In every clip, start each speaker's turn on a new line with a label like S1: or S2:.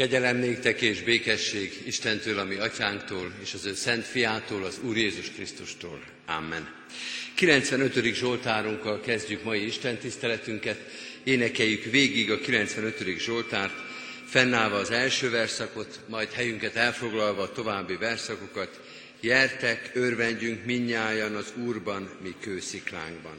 S1: Kegyelem néktek és békesség Istentől, ami atyánktól, és az ő szent fiától, az Úr Jézus Krisztustól. Amen. 95. Zsoltárunkkal kezdjük mai Isten tiszteletünket. Énekeljük végig a 95. Zsoltárt, fennállva az első verszakot, majd helyünket elfoglalva a további verszakokat. Jertek, örvendjünk minnyájan az Úrban, mi kősziklánkban.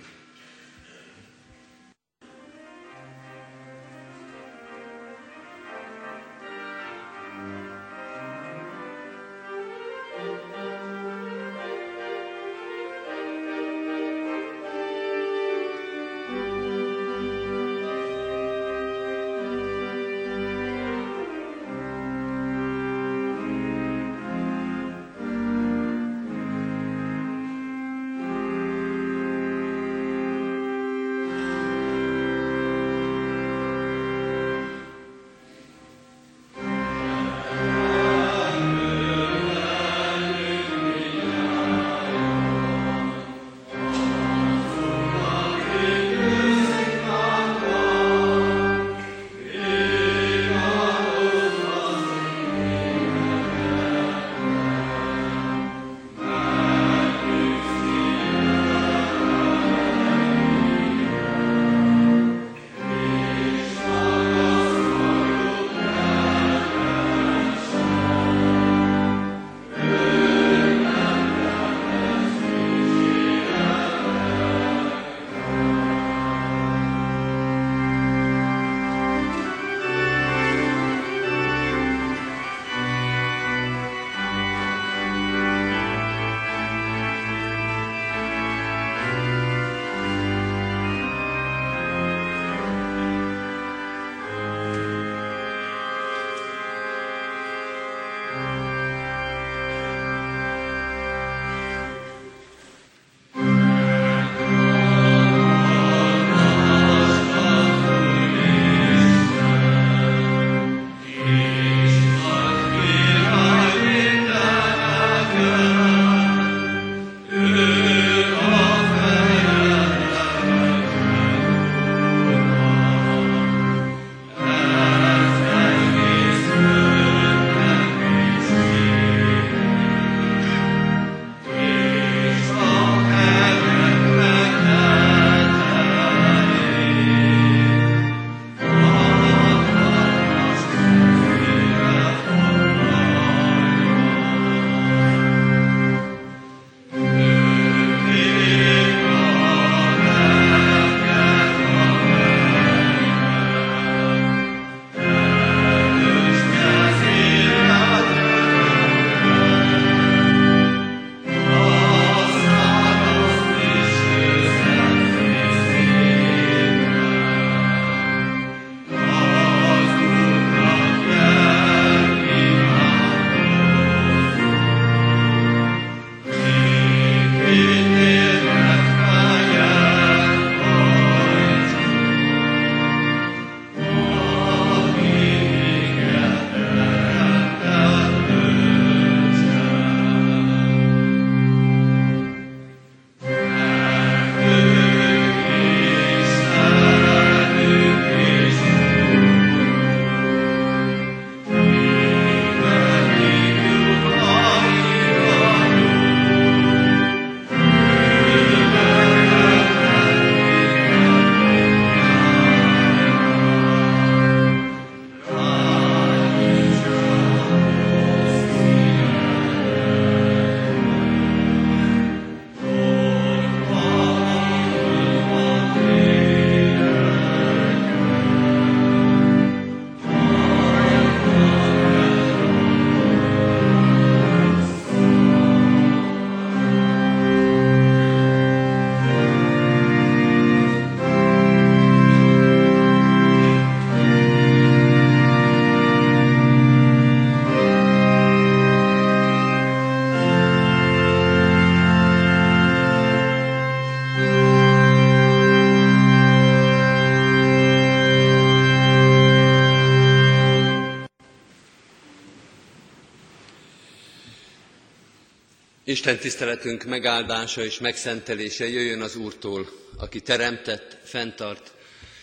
S1: Isten tiszteletünk megáldása és megszentelése jöjjön az Úrtól, aki teremtett, fenntart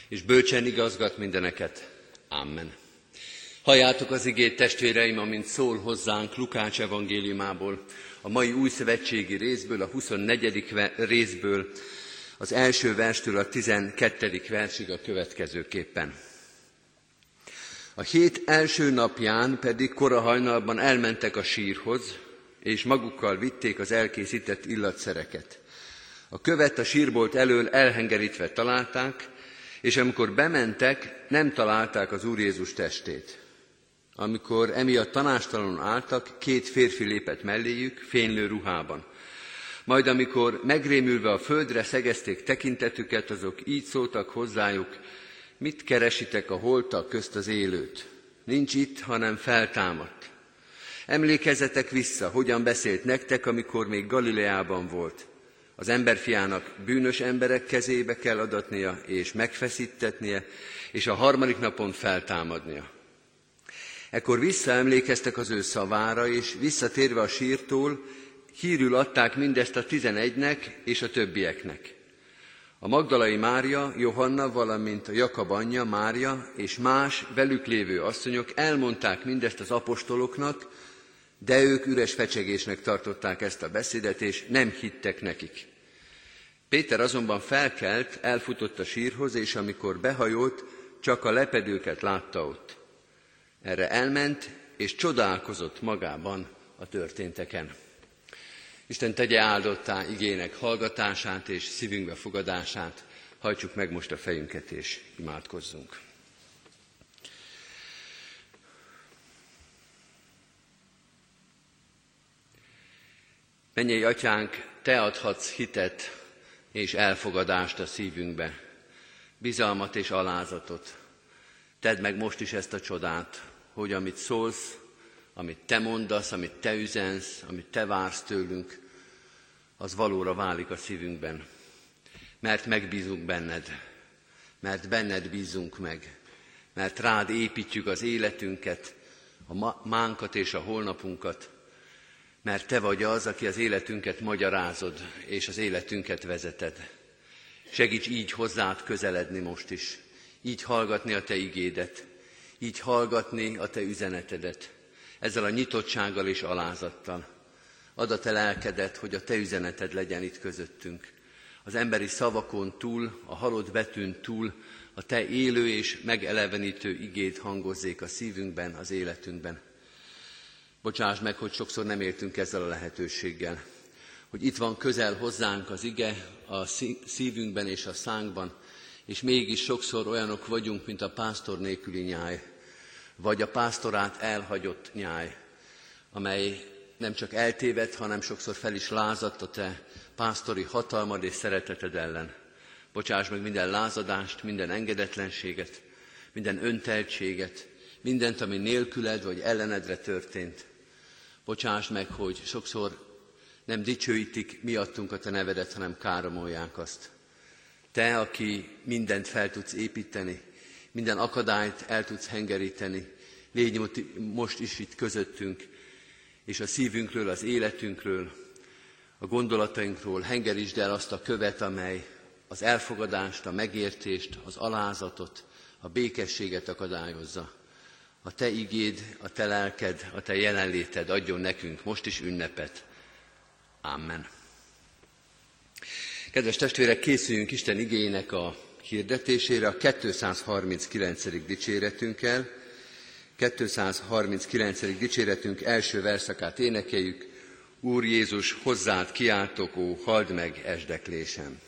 S1: és bölcsen igazgat mindeneket. Amen. Halljátok az igét testvéreim, amint szól hozzánk Lukács evangéliumából, a mai új szövetségi részből, a 24. részből, az első verstől a 12. versig a következőképpen. A hét első napján pedig kora hajnalban elmentek a sírhoz, és magukkal vitték az elkészített illatszereket. A követ a sírbolt elől elhengerítve találták, és amikor bementek, nem találták az Úr Jézus testét. Amikor emiatt tanástalanul álltak, két férfi lépett melléjük, fénylő ruhában. Majd amikor megrémülve a földre szegezték tekintetüket, azok így szóltak hozzájuk, mit keresitek a holtak közt az élőt? Nincs itt, hanem feltámadt. Emlékezzetek vissza, hogyan beszélt nektek, amikor még Galileában volt. Az emberfiának bűnös emberek kezébe kell adatnia, és megfeszítetnie, és a harmadik napon feltámadnia. Ekkor visszaemlékeztek az ő szavára, és visszatérve a sírtól, hírül adták mindezt a tizenegynek és a többieknek. A Magdalai Mária, Johanna, valamint a Jakab anyja, Mária és más velük lévő asszonyok elmondták mindezt az apostoloknak, de ők üres fecsegésnek tartották ezt a beszédet, és nem hittek nekik. Péter azonban felkelt, elfutott a sírhoz, és amikor behajolt, csak a lepedőket látta ott. Erre elment, és csodálkozott magában a történteken. Isten tegye áldottá igének hallgatását és szívünkbe fogadását. Hajtsuk meg most a fejünket és imádkozzunk. Mennyei atyánk, te adhatsz hitet és elfogadást a szívünkbe, bizalmat és alázatot. Tedd meg most is ezt a csodát, hogy amit szólsz, amit te mondasz, amit te üzensz, amit te vársz tőlünk, az valóra válik a szívünkben. Mert megbízunk benned, mert benned bízunk meg, mert rád építjük az életünket, a mánkat és a holnapunkat, mert te vagy az, aki az életünket magyarázod, és az életünket vezeted. Segíts így hozzád közeledni most is, így hallgatni a te igédet, így hallgatni a te üzenetedet, ezzel a nyitottsággal és alázattal. Add a te lelkedet, hogy a te üzeneted legyen itt közöttünk. Az emberi szavakon túl, a halott betűn túl, a te élő és megelevenítő igét hangozzék a szívünkben, az életünkben. Bocsáss meg, hogy sokszor nem értünk ezzel a lehetőséggel, hogy itt van közel hozzánk az ige a szívünkben és a szánkban, és mégis sokszor olyanok vagyunk, mint a pásztor nélküli nyáj, vagy a pásztorát elhagyott nyáj, amely nem csak eltévedt, hanem sokszor fel is lázadt a te pásztori hatalmad és szereteted ellen. Bocsáss meg minden lázadást, minden engedetlenséget, minden önteltséget, mindent, ami nélküled vagy ellenedre történt. Bocsáss meg, hogy sokszor nem dicsőítik miattunk a te nevedet, hanem káromolják azt. Te, aki mindent fel tudsz építeni, minden akadályt el tudsz hengeríteni, légy most is itt közöttünk, és a szívünkről, az életünkről, a gondolatainkról hengerítsd el azt a követ, amely az elfogadást, a megértést, az alázatot, a békességet akadályozza. A Te igéd, a Te lelked, a Te jelenléted adjon nekünk most is ünnepet. Amen. Kedves testvérek, készüljünk Isten igénynek a hirdetésére a 239. dicséretünkkel. 239. dicséretünk első verszakát énekeljük. Úr Jézus, hozzád kiáltok, ó, halld meg esdeklésem!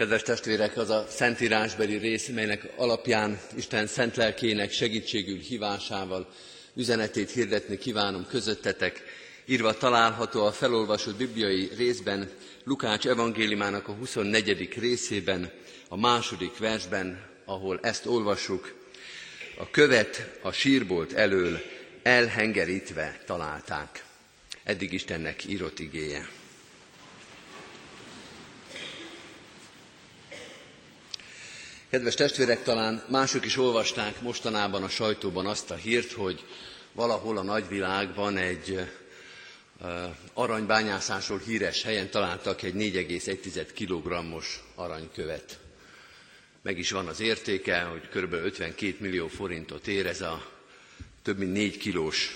S1: Kedves testvérek, az a szentírásbeli rész, melynek alapján Isten szent lelkének segítségül hívásával üzenetét hirdetni kívánom közöttetek. Írva található a felolvasott bibliai részben, Lukács evangéliumának a 24. részében, a második versben, ahol ezt olvassuk, a követ a sírbolt elől elhengerítve találták. Eddig Istennek írott igéje. Kedves testvérek, talán mások is olvasták mostanában a sajtóban azt a hírt, hogy valahol a nagyvilágban egy aranybányászásról híres helyen találtak egy 4,1 kg-os aranykövet. Meg is van az értéke, hogy kb. 52 millió forintot ér ez a több mint 4 kilós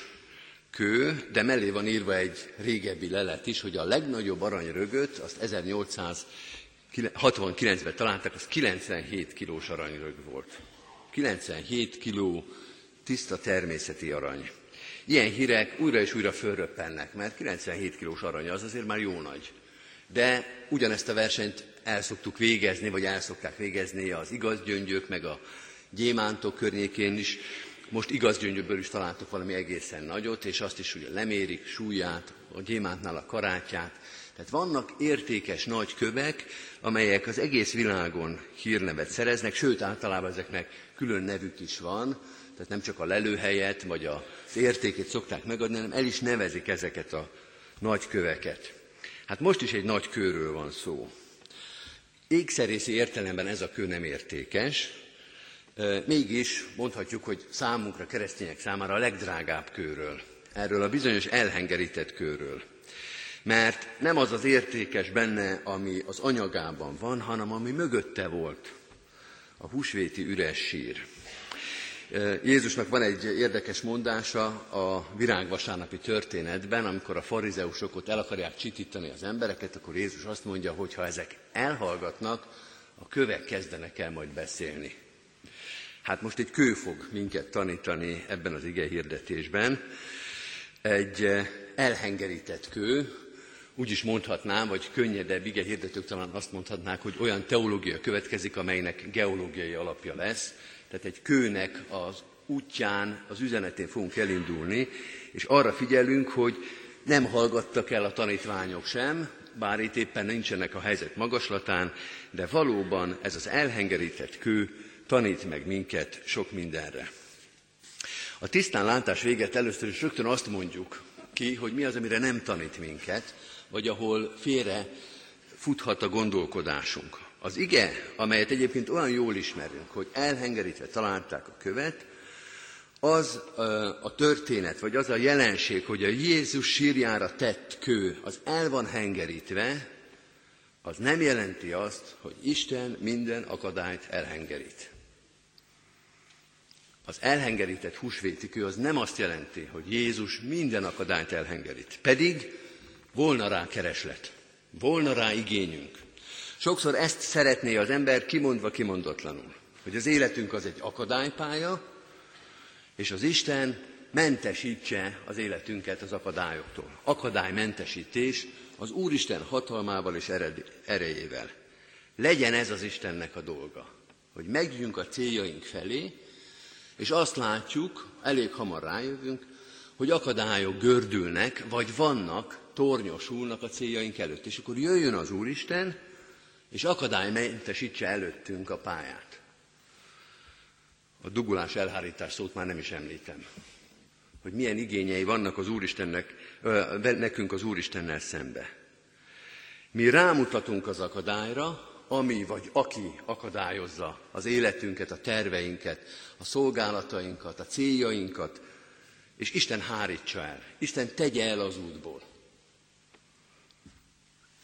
S1: kő, de mellé van írva egy régebbi lelet is, hogy a legnagyobb aranyrögöt, azt 1800 69-ben találtak, az 97 kilós aranyrög volt. 97 kiló tiszta természeti arany. Ilyen hírek újra és újra fölröppennek, mert 97 kilós arany az azért már jó nagy. De ugyanezt a versenyt el szoktuk végezni, vagy el szokták végezni az igaz gyöngyök, meg a gyémántok környékén is. Most igaz gyöngyökből is találtok valami egészen nagyot, és azt is ugye lemérik, súlyát, a gyémántnál a karátját, tehát vannak értékes nagy kövek, amelyek az egész világon hírnevet szereznek, sőt általában ezeknek külön nevük is van, tehát nem csak a lelőhelyet vagy az értékét szokták megadni, hanem el is nevezik ezeket a nagy köveket. Hát most is egy nagy kőről van szó. Ékszerészi értelemben ez a kő nem értékes, mégis mondhatjuk, hogy számunkra, keresztények számára a legdrágább kőről, erről a bizonyos elhengerített kőről mert nem az az értékes benne, ami az anyagában van, hanem ami mögötte volt, a húsvéti üres sír. Jézusnak van egy érdekes mondása a virágvasárnapi történetben, amikor a farizeusok ott el akarják csitítani az embereket, akkor Jézus azt mondja, hogy ha ezek elhallgatnak, a kövek kezdenek el majd beszélni. Hát most egy kő fog minket tanítani ebben az ige hirdetésben. Egy elhengerített kő, úgy is mondhatnám, vagy könnyedebb ige hirdetők talán azt mondhatnák, hogy olyan teológia következik, amelynek geológiai alapja lesz. Tehát egy kőnek az útján, az üzenetén fogunk elindulni, és arra figyelünk, hogy nem hallgattak el a tanítványok sem, bár itt éppen nincsenek a helyzet magaslatán, de valóban ez az elhengerített kő tanít meg minket sok mindenre. A tisztán látás véget először is rögtön azt mondjuk ki, hogy mi az, amire nem tanít minket, vagy ahol félre futhat a gondolkodásunk. Az ige, amelyet egyébként olyan jól ismerünk, hogy elhengerítve találták a követ, az a történet, vagy az a jelenség, hogy a Jézus sírjára tett kő, az el van hengerítve, az nem jelenti azt, hogy Isten minden akadályt elhengerít. Az elhengerített húsvéti kő az nem azt jelenti, hogy Jézus minden akadályt elhengerít. Pedig volna rá kereslet, volna rá igényünk. Sokszor ezt szeretné az ember kimondva kimondatlanul, hogy az életünk az egy akadálypálya, és az Isten mentesítse az életünket az akadályoktól. Akadálymentesítés az Úristen hatalmával és erejével. Legyen ez az Istennek a dolga, hogy megjünk a céljaink felé, és azt látjuk, elég hamar rájövünk, hogy akadályok gördülnek, vagy vannak, tornyosulnak a céljaink előtt. És akkor jöjjön az Úristen, és akadálymentesítse előttünk a pályát. A dugulás elhárítás szót már nem is említem. Hogy milyen igényei vannak az Úristennek, nekünk az Úristennel szembe. Mi rámutatunk az akadályra, ami vagy aki akadályozza az életünket, a terveinket, a szolgálatainkat, a céljainkat, és Isten hárítsa el. Isten tegye el az útból.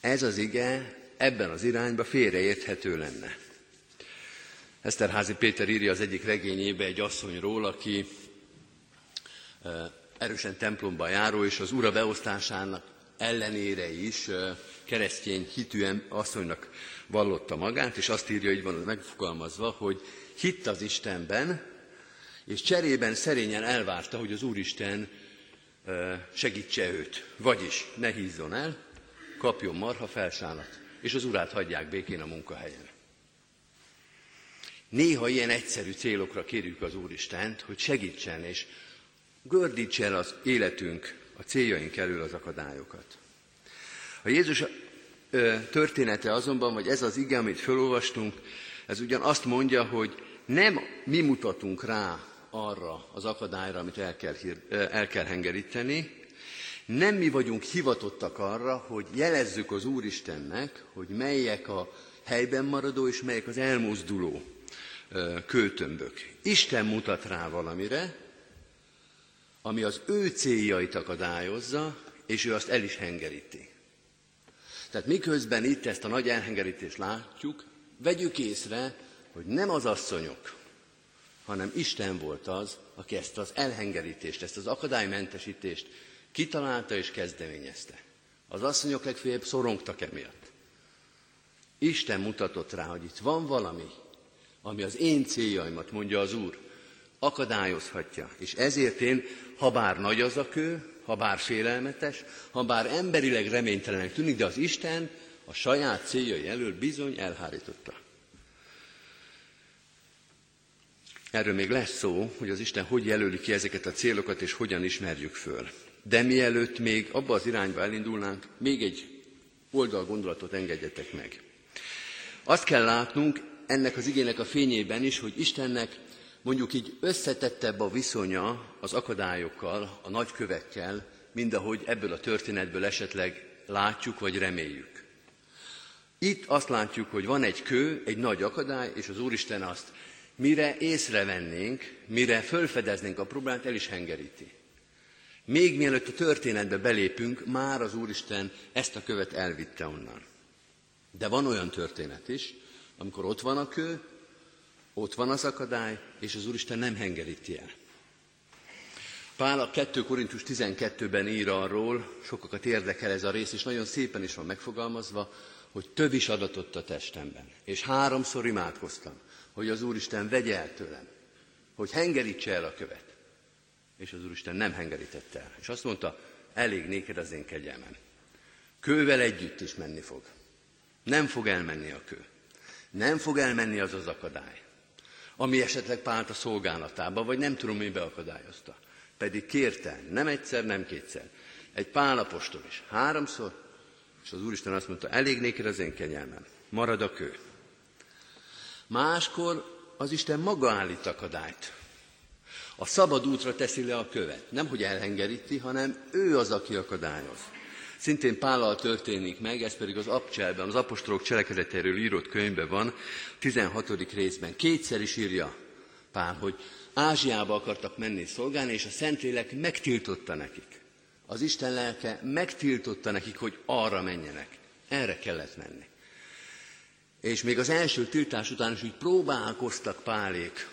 S1: Ez az ige ebben az irányba félreérthető lenne. Eszterházi Péter írja az egyik regényébe egy asszonyról, aki erősen templomba járó, és az ura beosztásának ellenére is keresztény hitű asszonynak vallotta magát, és azt írja, így van megfogalmazva, hogy hitt az Istenben, és cserében szerényen elvárta, hogy az Úristen segítse őt. Vagyis ne hízzon el, kapjon marha felsálat, és az urát hagyják békén a munkahelyen. Néha ilyen egyszerű célokra kérjük az Úristent, hogy segítsen és gördítse el az életünk, a céljaink elől az akadályokat. A Jézus története azonban, vagy ez az ige, amit felolvastunk, ez ugyan azt mondja, hogy nem mi mutatunk rá arra az akadályra, amit el kell, el kell hengeríteni, nem mi vagyunk hivatottak arra, hogy jelezzük az Úristennek, hogy melyek a helyben maradó és melyek az elmozduló költömbök. Isten mutat rá valamire, ami az ő céljait akadályozza, és ő azt el is hengeríti. Tehát miközben itt ezt a nagy elhengerítést látjuk, vegyük észre, hogy nem az asszonyok, hanem Isten volt az, aki ezt az elhengerítést, ezt az akadálymentesítést kitalálta és kezdeményezte. Az asszonyok legfeljebb szorongtak emiatt. Isten mutatott rá, hogy itt van valami, ami az én céljaimat, mondja az Úr, akadályozhatja. És ezért én, ha bár nagy az a kő, ha bár félelmetes, ha bár emberileg reménytelenek tűnik, de az Isten a saját céljai elől bizony elhárította. Erről még lesz szó, hogy az Isten hogy jelöli ki ezeket a célokat, és hogyan ismerjük föl. De mielőtt még abba az irányba elindulnánk, még egy oldal gondolatot engedjetek meg. Azt kell látnunk ennek az igének a fényében is, hogy Istennek mondjuk így összetettebb a viszonya az akadályokkal, a nagykövekkel, mint ahogy ebből a történetből esetleg látjuk vagy reméljük. Itt azt látjuk, hogy van egy kő, egy nagy akadály, és az Úristen azt mire észrevennénk, mire fölfedeznénk a problémát, el is hengeríti. Még mielőtt a történetbe belépünk, már az Úristen ezt a követ elvitte onnan. De van olyan történet is, amikor ott van a kő, ott van az akadály, és az Úristen nem hengeríti el. Pál a 2 Korintus 12-ben ír arról, sokakat érdekel ez a rész, és nagyon szépen is van megfogalmazva, hogy több is adatott a testemben. És háromszor imádkoztam, hogy az Úristen vegye el tőlem, hogy hengerítse el a követ. És az Úristen nem hengerítette el. És azt mondta, elég néked az én kegyelmem. Kővel együtt is menni fog. Nem fog elmenni a kő. Nem fog elmenni az az akadály, ami esetleg pált a szolgálatába, vagy nem tudom, mi beakadályozta. Pedig kérte, nem egyszer, nem kétszer. Egy pálapostól is. Háromszor, és az Úristen azt mondta, elég néked az én kenyelmem, marad a kő. Máskor az Isten maga állít akadályt. A szabad útra teszi le a követ. Nem, hogy elhengeríti, hanem ő az, aki akadályoz. Szintén Pállal történik meg, ez pedig az Abcselben, az apostolok cselekedetéről írott könyvben van, 16. részben. Kétszer is írja Pál, hogy Ázsiába akartak menni szolgálni, és a Szentlélek megtiltotta nekik. Az Isten lelke megtiltotta nekik, hogy arra menjenek. Erre kellett menni. És még az első tiltás után is úgy próbálkoztak Pálék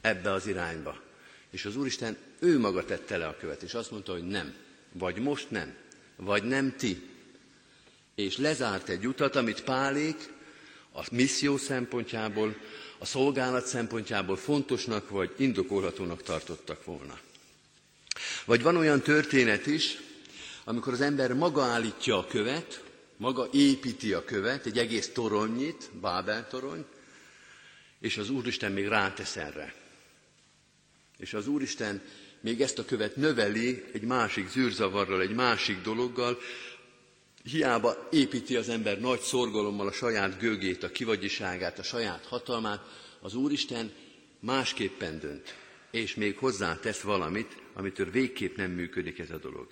S1: ebbe az irányba. És az Úristen ő maga tette le a követ, és azt mondta, hogy nem. Vagy most nem, vagy nem ti. És lezárt egy utat, amit Pálék a misszió szempontjából, a szolgálat szempontjából fontosnak vagy indokolhatónak tartottak volna. Vagy van olyan történet is, amikor az ember maga állítja a követ, maga építi a követ, egy egész toronyit, Bábel torony, és az Úristen még rátesz erre. És az Úristen még ezt a követ növeli egy másik zűrzavarral, egy másik dologgal, hiába építi az ember nagy szorgalommal a saját gőgét, a kivagyiságát, a saját hatalmát, az Úristen másképpen dönt, és még hozzátesz valamit, amitől végképp nem működik ez a dolog.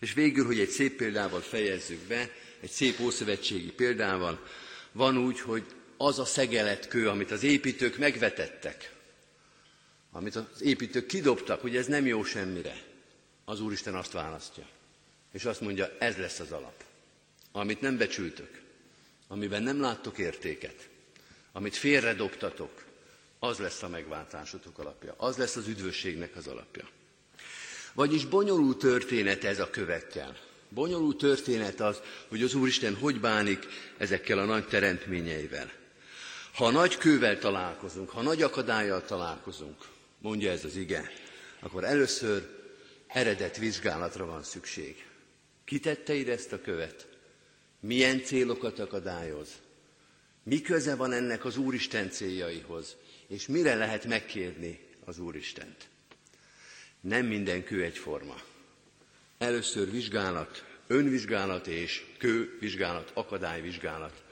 S1: És végül, hogy egy szép példával fejezzük be, egy szép ószövetségi példával, van úgy, hogy az a szegeletkő, amit az építők megvetettek, amit az építők kidobtak, hogy ez nem jó semmire, az Úristen azt választja. És azt mondja, ez lesz az alap. Amit nem becsültök, amiben nem láttok értéket, amit félredobtatok, az lesz a megváltásotok alapja, az lesz az üdvösségnek az alapja. Vagyis bonyolult történet ez a kövekkel. Bonyolult történet az, hogy az Úristen hogy bánik ezekkel a nagy teremtményeivel. Ha nagy kővel találkozunk, ha nagy akadályjal találkozunk, mondja ez az ige, akkor először eredet vizsgálatra van szükség. Kitette ide ezt a követ? milyen célokat akadályoz, mi köze van ennek az Úristen céljaihoz, és mire lehet megkérni az Úristent. Nem minden kő egyforma. Először vizsgálat, önvizsgálat és kővizsgálat, akadályvizsgálat,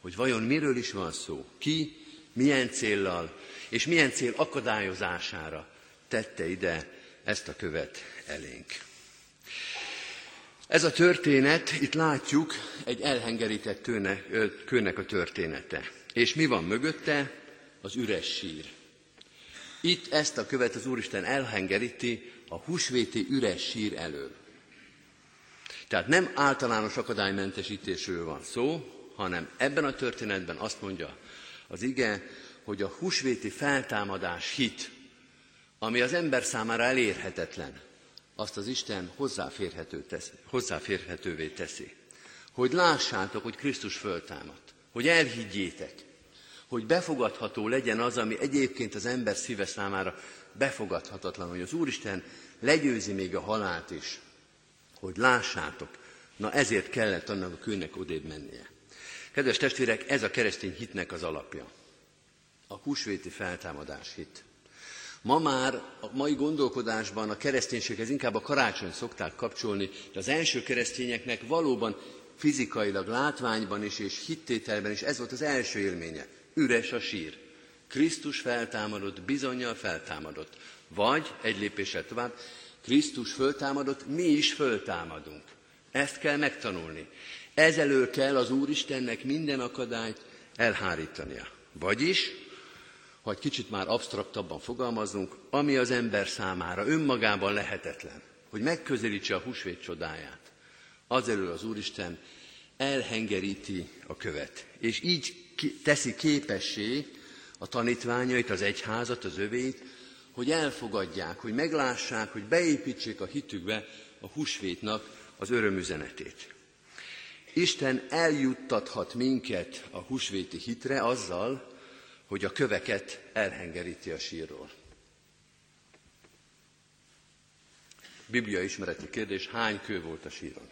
S1: hogy vajon miről is van szó, ki, milyen céllal, és milyen cél akadályozására tette ide ezt a követ elénk. Ez a történet, itt látjuk egy elhengerített tőne, kőnek a története. És mi van mögötte? Az üres sír. Itt ezt a követ az Úristen elhengeríti a húsvéti üres sír elől. Tehát nem általános akadálymentesítésről van szó, hanem ebben a történetben azt mondja az ige, hogy a húsvéti feltámadás hit, ami az ember számára elérhetetlen, azt az Isten hozzáférhető teszi, hozzáférhetővé teszi. Hogy lássátok, hogy Krisztus föltámadt, hogy elhiggyétek, hogy befogadható legyen az, ami egyébként az ember szíve számára befogadhatatlan, hogy az Úristen legyőzi még a halált is, hogy lássátok. Na ezért kellett annak a kőnek odébb mennie. Kedves testvérek, ez a keresztény hitnek az alapja. A húsvéti feltámadás hit. Ma már a mai gondolkodásban a kereszténységhez inkább a karácsony szokták kapcsolni, de az első keresztényeknek valóban fizikailag, látványban is és hittételben is ez volt az első élménye. Üres a sír. Krisztus feltámadott, bizonyal feltámadott. Vagy, egy lépéssel tovább, Krisztus föltámadott, mi is föltámadunk. Ezt kell megtanulni. Ezelől kell az Úristennek minden akadályt elhárítania. Vagyis ha egy kicsit már absztraktabban fogalmazunk, ami az ember számára önmagában lehetetlen, hogy megközelítse a húsvét csodáját, azelől az Úristen elhengeríti a követ, és így teszi képessé a tanítványait, az egyházat, az övét, hogy elfogadják, hogy meglássák, hogy beépítsék a hitükbe a húsvétnak az örömüzenetét. Isten eljuttathat minket a húsvéti hitre azzal, hogy a köveket elhengeríti a sírról. Biblia ismereti kérdés, hány kő volt a síron?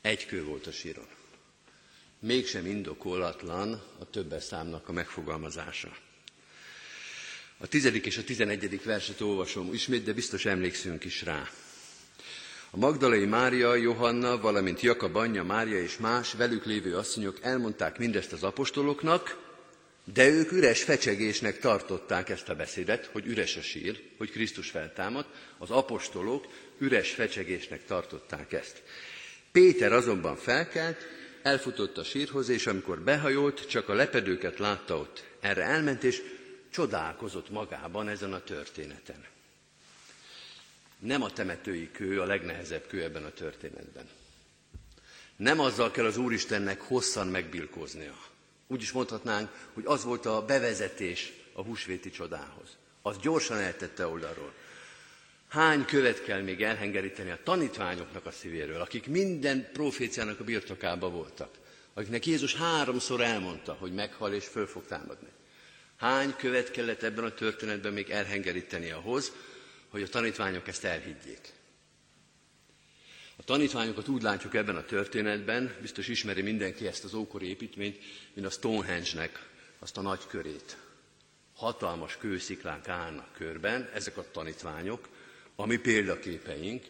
S1: Egy kő volt a síron. Mégsem indokolatlan a többes számnak a megfogalmazása. A tizedik és a tizenegyedik verset olvasom ismét, de biztos emlékszünk is rá. A Magdalai Mária, Johanna, valamint Jakab anyja Mária és más velük lévő asszonyok elmondták mindezt az apostoloknak, de ők üres fecsegésnek tartották ezt a beszédet, hogy üres a sír, hogy Krisztus feltámad. Az apostolok üres fecsegésnek tartották ezt. Péter azonban felkelt, elfutott a sírhoz, és amikor behajolt, csak a lepedőket látta ott. Erre elment, és csodálkozott magában ezen a történeten. Nem a temetői kő a legnehezebb kő ebben a történetben. Nem azzal kell az Úristennek hosszan megbirkóznia úgy is mondhatnánk, hogy az volt a bevezetés a húsvéti csodához. Az gyorsan eltette oldalról. Hány követ kell még elhengeríteni a tanítványoknak a szívéről, akik minden proféciának a birtokába voltak, akiknek Jézus háromszor elmondta, hogy meghal és föl fog támadni. Hány követ kellett ebben a történetben még elhengeríteni ahhoz, hogy a tanítványok ezt elhiggyék. A tanítványokat úgy látjuk ebben a történetben, biztos ismeri mindenki ezt az ókori építményt, mint a Stonehenge-nek azt a nagy körét. Hatalmas kősziklák állnak körben, ezek a tanítványok, ami példaképeink,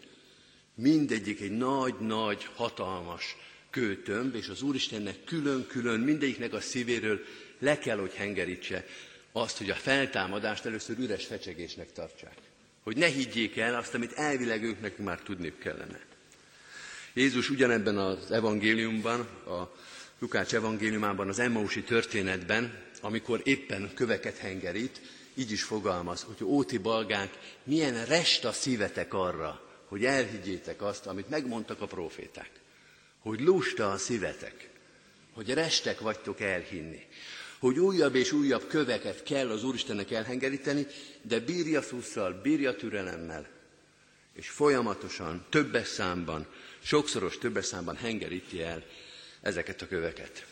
S1: mindegyik egy nagy-nagy, hatalmas kőtömb, és az Úristennek külön-külön mindegyiknek a szívéről le kell, hogy hengerítse azt, hogy a feltámadást először üres fecsegésnek tartsák. Hogy ne higgyék el azt, amit elvileg ők nekünk már tudniuk kellene. Jézus ugyanebben az evangéliumban, a Lukács evangéliumában, az Emmausi történetben, amikor éppen köveket hengerít, így is fogalmaz, hogy óti balgák, milyen resta szívetek arra, hogy elhiggyétek azt, amit megmondtak a proféták. Hogy lusta a szívetek, hogy restek vagytok elhinni, hogy újabb és újabb köveket kell az Úristennek elhengeríteni, de bírja szusszal, bírja türelemmel, és folyamatosan, többes számban sokszoros többes számban hengeríti el ezeket a köveket.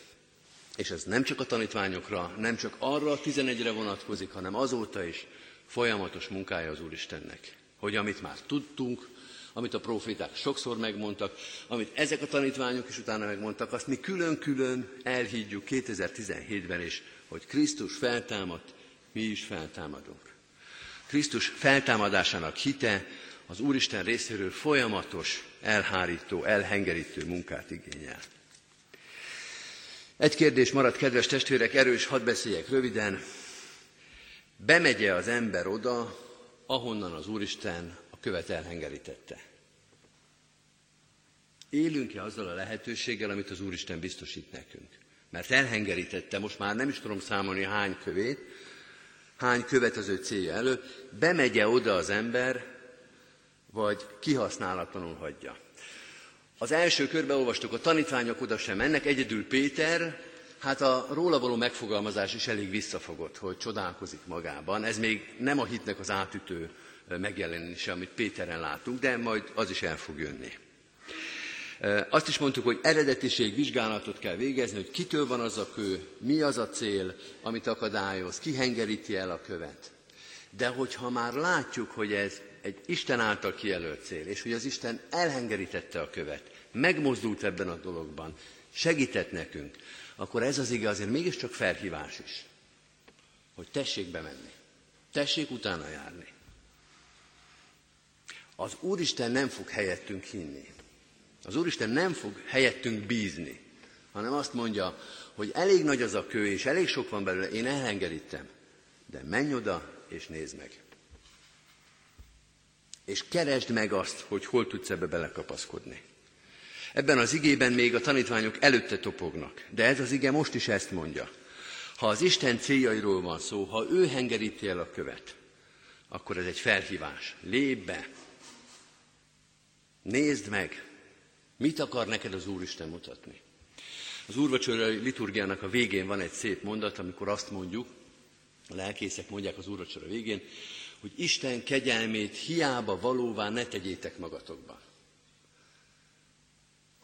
S1: És ez nem csak a tanítványokra, nem csak arra a tizenegyre vonatkozik, hanem azóta is folyamatos munkája az Úristennek. Hogy amit már tudtunk, amit a proféták sokszor megmondtak, amit ezek a tanítványok is utána megmondtak, azt mi külön-külön elhívjuk 2017-ben is, hogy Krisztus feltámadt, mi is feltámadunk. Krisztus feltámadásának hite az Úristen részéről folyamatos, elhárító, elhengerítő munkát igényel. Egy kérdés maradt, kedves testvérek, erős, hadd beszéljek röviden. Bemegye az ember oda, ahonnan az Úristen követ elhengerítette. Élünk-e azzal a lehetőséggel, amit az Úristen biztosít nekünk? Mert elhengerítette, most már nem is tudom számolni hány kövét, hány követ az ő célja előtt, bemegye oda az ember, vagy kihasználatlanul hagyja. Az első körbe olvastuk, a tanítványok oda sem mennek, egyedül Péter, hát a róla való megfogalmazás is elég visszafogott, hogy csodálkozik magában. Ez még nem a hitnek az átütő megjelenése, amit Péteren látunk, de majd az is el fog jönni. Azt is mondtuk, hogy eredetiség vizsgálatot kell végezni, hogy kitől van az a kő, mi az a cél, amit akadályoz, ki hengeríti el a követ. De hogyha már látjuk, hogy ez egy Isten által kijelölt cél, és hogy az Isten elhengerítette a követ, megmozdult ebben a dologban, segített nekünk, akkor ez az ige azért mégiscsak felhívás is, hogy tessék bemenni, tessék utána járni. Az Úristen nem fog helyettünk hinni. Az Úristen nem fog helyettünk bízni, hanem azt mondja, hogy elég nagy az a kő, és elég sok van belőle, én elhengerítem, de menj oda, és nézd meg. És keresd meg azt, hogy hol tudsz ebbe belekapaszkodni. Ebben az igében még a tanítványok előtte topognak, de ez az ige most is ezt mondja. Ha az Isten céljairól van szó, ha ő hengeríti el a követ, akkor ez egy felhívás. Lép be! Nézd meg! Mit akar neked az Úristen mutatni? Az úrvacsorai liturgiának a végén van egy szép mondat, amikor azt mondjuk, a lelkészek mondják az úrvacsora végén, hogy Isten kegyelmét hiába valóvá ne tegyétek magatokban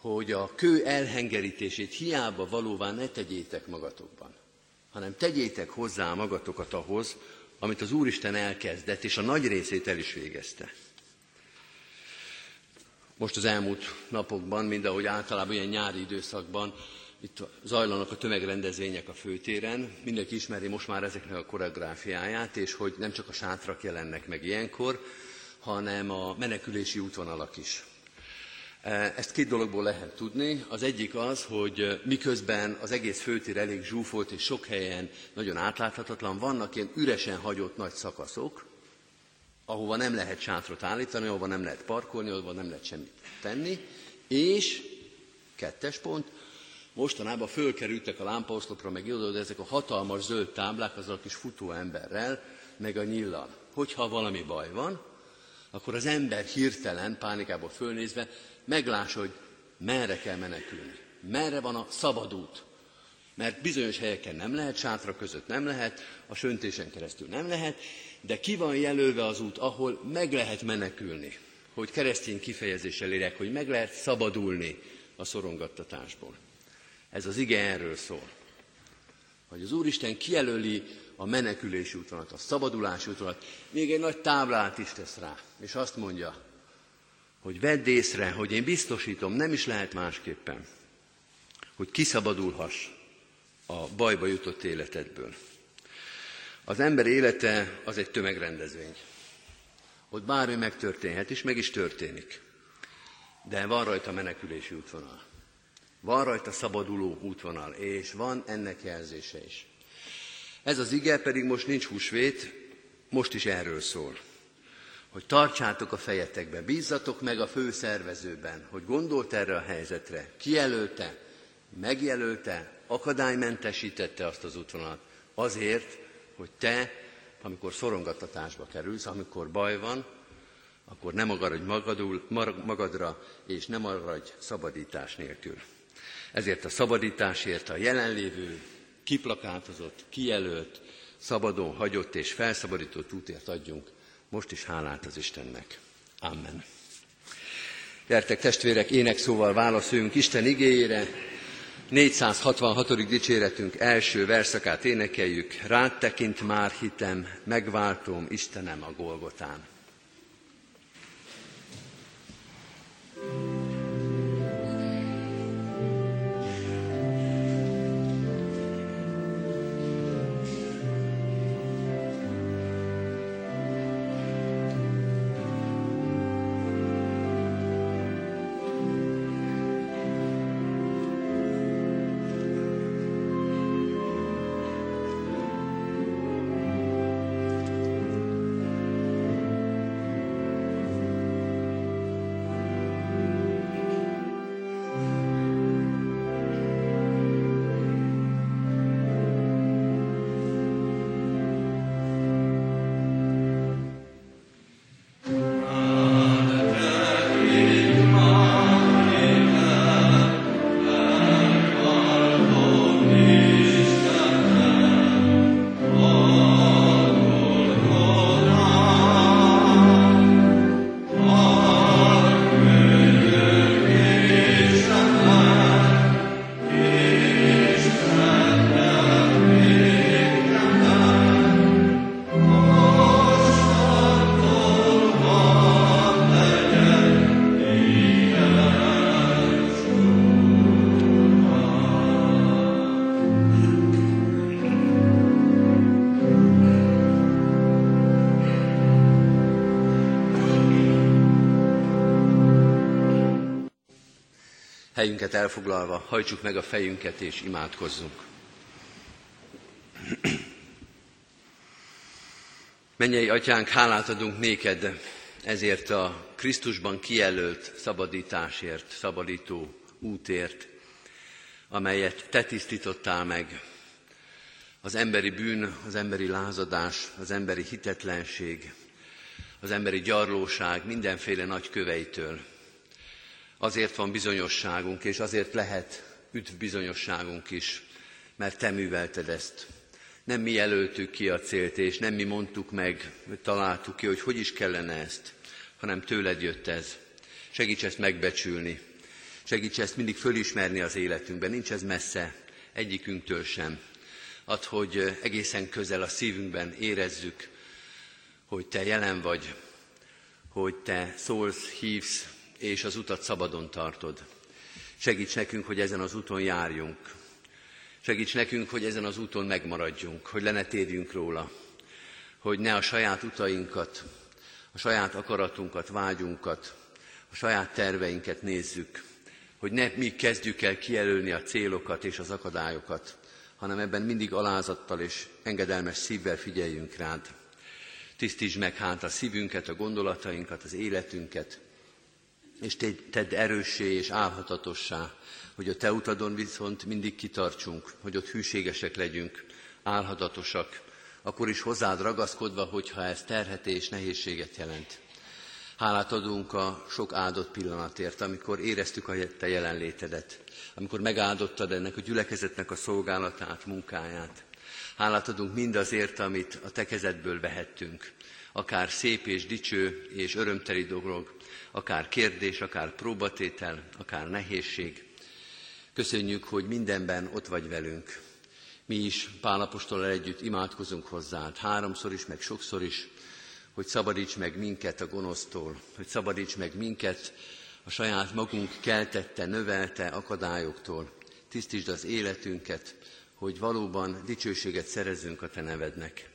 S1: hogy a kő elhengerítését hiába valóvá ne tegyétek magatokban, hanem tegyétek hozzá magatokat ahhoz, amit az Úristen elkezdett, és a nagy részét el is végezte. Most az elmúlt napokban, mind ahogy általában ilyen nyári időszakban, itt zajlanak a tömegrendezvények a főtéren, mindenki ismeri most már ezeknek a koreográfiáját, és hogy nem csak a sátrak jelennek meg ilyenkor, hanem a menekülési útvonalak is. E, ezt két dologból lehet tudni. Az egyik az, hogy miközben az egész főtér elég zsúfolt és sok helyen nagyon átláthatatlan, vannak ilyen üresen hagyott nagy szakaszok, ahova nem lehet sátrot állítani, ahova nem lehet parkolni, ahova nem lehet semmit tenni, és kettes pont, mostanában fölkerültek a lámpaoszlopra, meg de ezek a hatalmas zöld táblák azzal a kis futó emberrel, meg a nyillan. Hogyha valami baj van, akkor az ember hirtelen, pánikából fölnézve meglássa, hogy merre kell menekülni. Merre van a szabadút. Mert bizonyos helyeken nem lehet, sátra között nem lehet, a söntésen keresztül nem lehet, de ki van jelölve az út, ahol meg lehet menekülni. Hogy keresztény kifejezéssel érek, hogy meg lehet szabadulni a szorongattatásból. Ez az ige erről szól. Hogy az Úristen kijelöli a menekülési útvonalat, a szabadulási útvonalat, még egy nagy táblát is tesz rá, és azt mondja, hogy vedd észre, hogy én biztosítom, nem is lehet másképpen, hogy kiszabadulhass a bajba jutott életedből. Az ember élete az egy tömegrendezvény. Ott bármi megtörténhet, és meg is történik. De van rajta menekülési útvonal. Van rajta szabaduló útvonal, és van ennek jelzése is. Ez az ige pedig most nincs húsvét, most is erről szól hogy tartsátok a fejetekbe, bízzatok meg a főszervezőben, hogy gondolt erre a helyzetre, kijelölte, megjelölte, akadálymentesítette azt az útvonalat, azért, hogy te, amikor szorongattatásba kerülsz, amikor baj van, akkor nem maradj magadul, magadra, és nem maradj szabadítás nélkül. Ezért a szabadításért a jelenlévő, kiplakátozott, kijelölt, szabadon hagyott és felszabadított útért adjunk most is hálát az Istennek. Amen. Gyertek testvérek, ének szóval válaszoljunk Isten igényére. 466. dicséretünk első verszakát énekeljük. Rád tekint már hitem, megváltom Istenem a Golgotán. Helyünket elfoglalva, hajtsuk meg a fejünket és imádkozzunk. Mennyei atyánk, hálát adunk néked ezért a Krisztusban kijelölt szabadításért, szabadító útért, amelyet te tisztítottál meg. Az emberi bűn, az emberi lázadás, az emberi hitetlenség, az emberi gyarlóság mindenféle nagy köveitől. Azért van bizonyosságunk, és azért lehet üdv bizonyosságunk is, mert te művelted ezt. Nem mi jelöltük ki a célt, és nem mi mondtuk meg, találtuk ki, hogy hogy is kellene ezt, hanem tőled jött ez. Segíts ezt megbecsülni, segíts ezt mindig fölismerni az életünkben, nincs ez messze egyikünktől sem. Ad, hogy egészen közel a szívünkben érezzük, hogy Te jelen vagy, hogy Te szólsz, hívsz, és az utat szabadon tartod. Segíts nekünk, hogy ezen az úton járjunk. Segíts nekünk, hogy ezen az úton megmaradjunk, hogy le ne térjünk róla, hogy ne a saját utainkat, a saját akaratunkat, vágyunkat, a saját terveinket nézzük, hogy ne mi kezdjük el kijelölni a célokat és az akadályokat, hanem ebben mindig alázattal és engedelmes szívvel figyeljünk rád. Tisztítsd meg hát a szívünket, a gondolatainkat, az életünket, és tedd erőssé és álhatatossá, hogy a Te utadon viszont mindig kitartsunk, hogy ott hűségesek legyünk, álhatatosak, akkor is hozzád ragaszkodva, hogyha ez terhet és nehézséget jelent. Hálát adunk a sok áldott pillanatért, amikor éreztük a Te jelenlétedet, amikor megáldottad ennek a gyülekezetnek a szolgálatát, munkáját. Hálát adunk mindazért, amit a Te kezedből vehettünk, akár szép és dicső és örömteli dolog, akár kérdés, akár próbatétel, akár nehézség. Köszönjük, hogy mindenben ott vagy velünk. Mi is Pálapostól együtt imádkozunk hozzád, háromszor is, meg sokszor is, hogy szabadíts meg minket a gonosztól, hogy szabadíts meg minket a saját magunk keltette, növelte akadályoktól. Tisztítsd az életünket, hogy valóban dicsőséget szerezzünk a Te nevednek.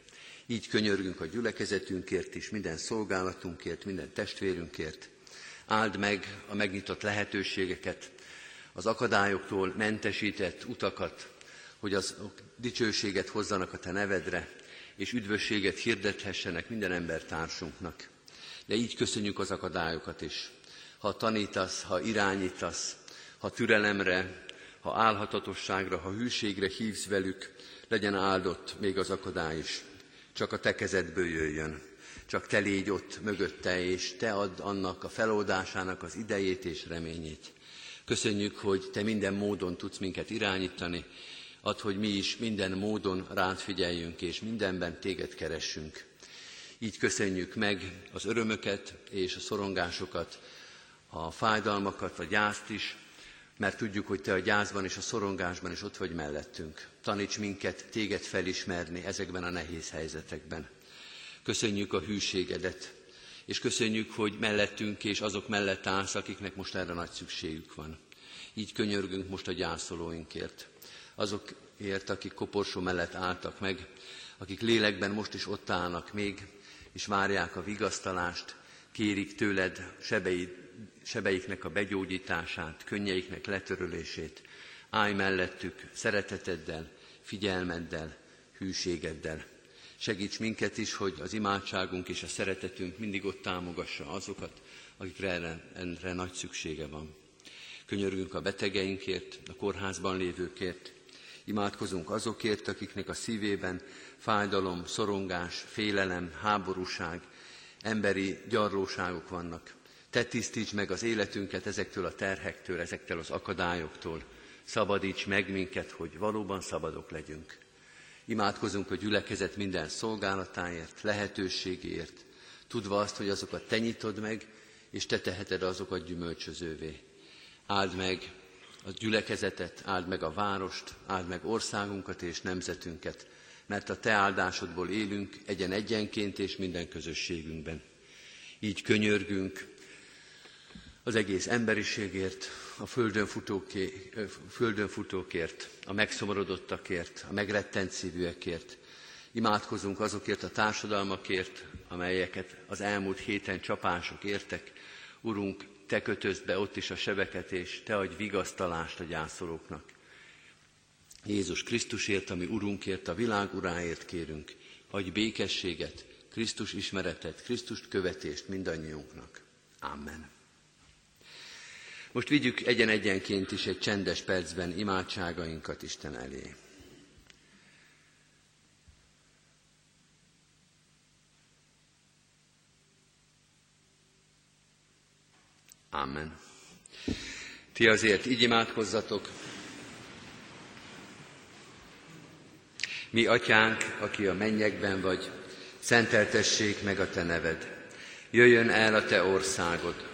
S1: Így könyörgünk a gyülekezetünkért is, minden szolgálatunkért, minden testvérünkért. Áld meg a megnyitott lehetőségeket, az akadályoktól mentesített utakat, hogy az dicsőséget hozzanak a Te nevedre, és üdvösséget hirdethessenek minden ember társunknak. De így köszönjük az akadályokat is. Ha tanítasz, ha irányítasz, ha türelemre, ha álhatatosságra, ha hűségre hívsz velük, legyen áldott még az akadály is. Csak a te kezedből jöjjön. Csak te légy ott mögötte, és te add annak a feloldásának az idejét és reményét. Köszönjük, hogy te minden módon tudsz minket irányítani, ad, hogy mi is minden módon rád figyeljünk, és mindenben téged keressünk. Így köszönjük meg az örömöket és a szorongásokat, a fájdalmakat, a gyászt is, mert tudjuk, hogy Te a gyászban és a szorongásban is ott vagy mellettünk. Taníts minket téged felismerni ezekben a nehéz helyzetekben. Köszönjük a hűségedet, és köszönjük, hogy mellettünk és azok mellett állsz, akiknek most erre nagy szükségük van. Így könyörgünk most a gyászolóinkért, azokért, akik koporsó mellett álltak meg, akik lélekben most is ott állnak még, és várják a vigasztalást, kérik tőled sebeid, sebeiknek a begyógyítását, könnyeiknek letörölését. Állj mellettük szereteteddel, figyelmeddel, hűségeddel. Segíts minket is, hogy az imádságunk és a szeretetünk mindig ott támogassa azokat, akikre erre, erre nagy szüksége van. Könyörgünk a betegeinkért, a kórházban lévőkért, imádkozunk azokért, akiknek a szívében fájdalom, szorongás, félelem, háborúság, emberi gyarlóságok vannak. Te tisztíts meg az életünket ezektől a terhektől, ezektől az akadályoktól. Szabadíts meg minket, hogy valóban szabadok legyünk. Imádkozunk a gyülekezet minden szolgálatáért, lehetőségéért, tudva azt, hogy azokat te nyitod meg, és te teheted azokat gyümölcsözővé. Áld meg a gyülekezetet, áld meg a várost, áld meg országunkat és nemzetünket, mert a te áldásodból élünk egyen egyenként és minden közösségünkben. Így könyörgünk az egész emberiségért, a földön, futóké, földön futókért, a megszomorodottakért, a megrettent szívűekért. Imádkozunk azokért a társadalmakért, amelyeket az elmúlt héten csapások értek. Urunk, te kötözd be ott is a sebeket, és te adj vigasztalást a gyászolóknak. Jézus Krisztusért, ami Urunkért, a világ uráért kérünk, adj békességet, Krisztus ismeretet, Krisztust követést mindannyiunknak. Amen. Most vigyük egyen-egyenként is egy csendes percben imádságainkat Isten elé. Amen. Ti azért így imádkozzatok. Mi, atyánk, aki a mennyekben vagy, szenteltessék meg a te neved. Jöjjön el a te országod,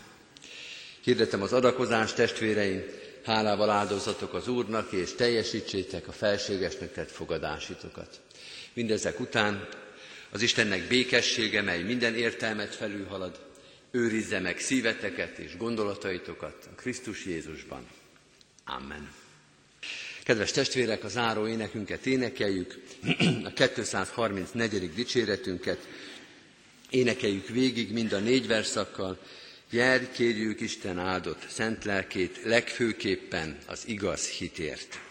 S1: Hirdetem az adakozást, testvéreim, hálával áldozatok az Úrnak, és teljesítsétek a felségesnek tett fogadásitokat. Mindezek után az Istennek békessége, mely minden értelmet felülhalad, őrizze meg szíveteket és gondolataitokat a Krisztus Jézusban. Amen. Kedves testvérek, a záró énekünket énekeljük, a 234. dicséretünket énekeljük végig mind a négy verszakkal, Jár, kérjük Isten áldott szent lelkét, legfőképpen az igaz hitért.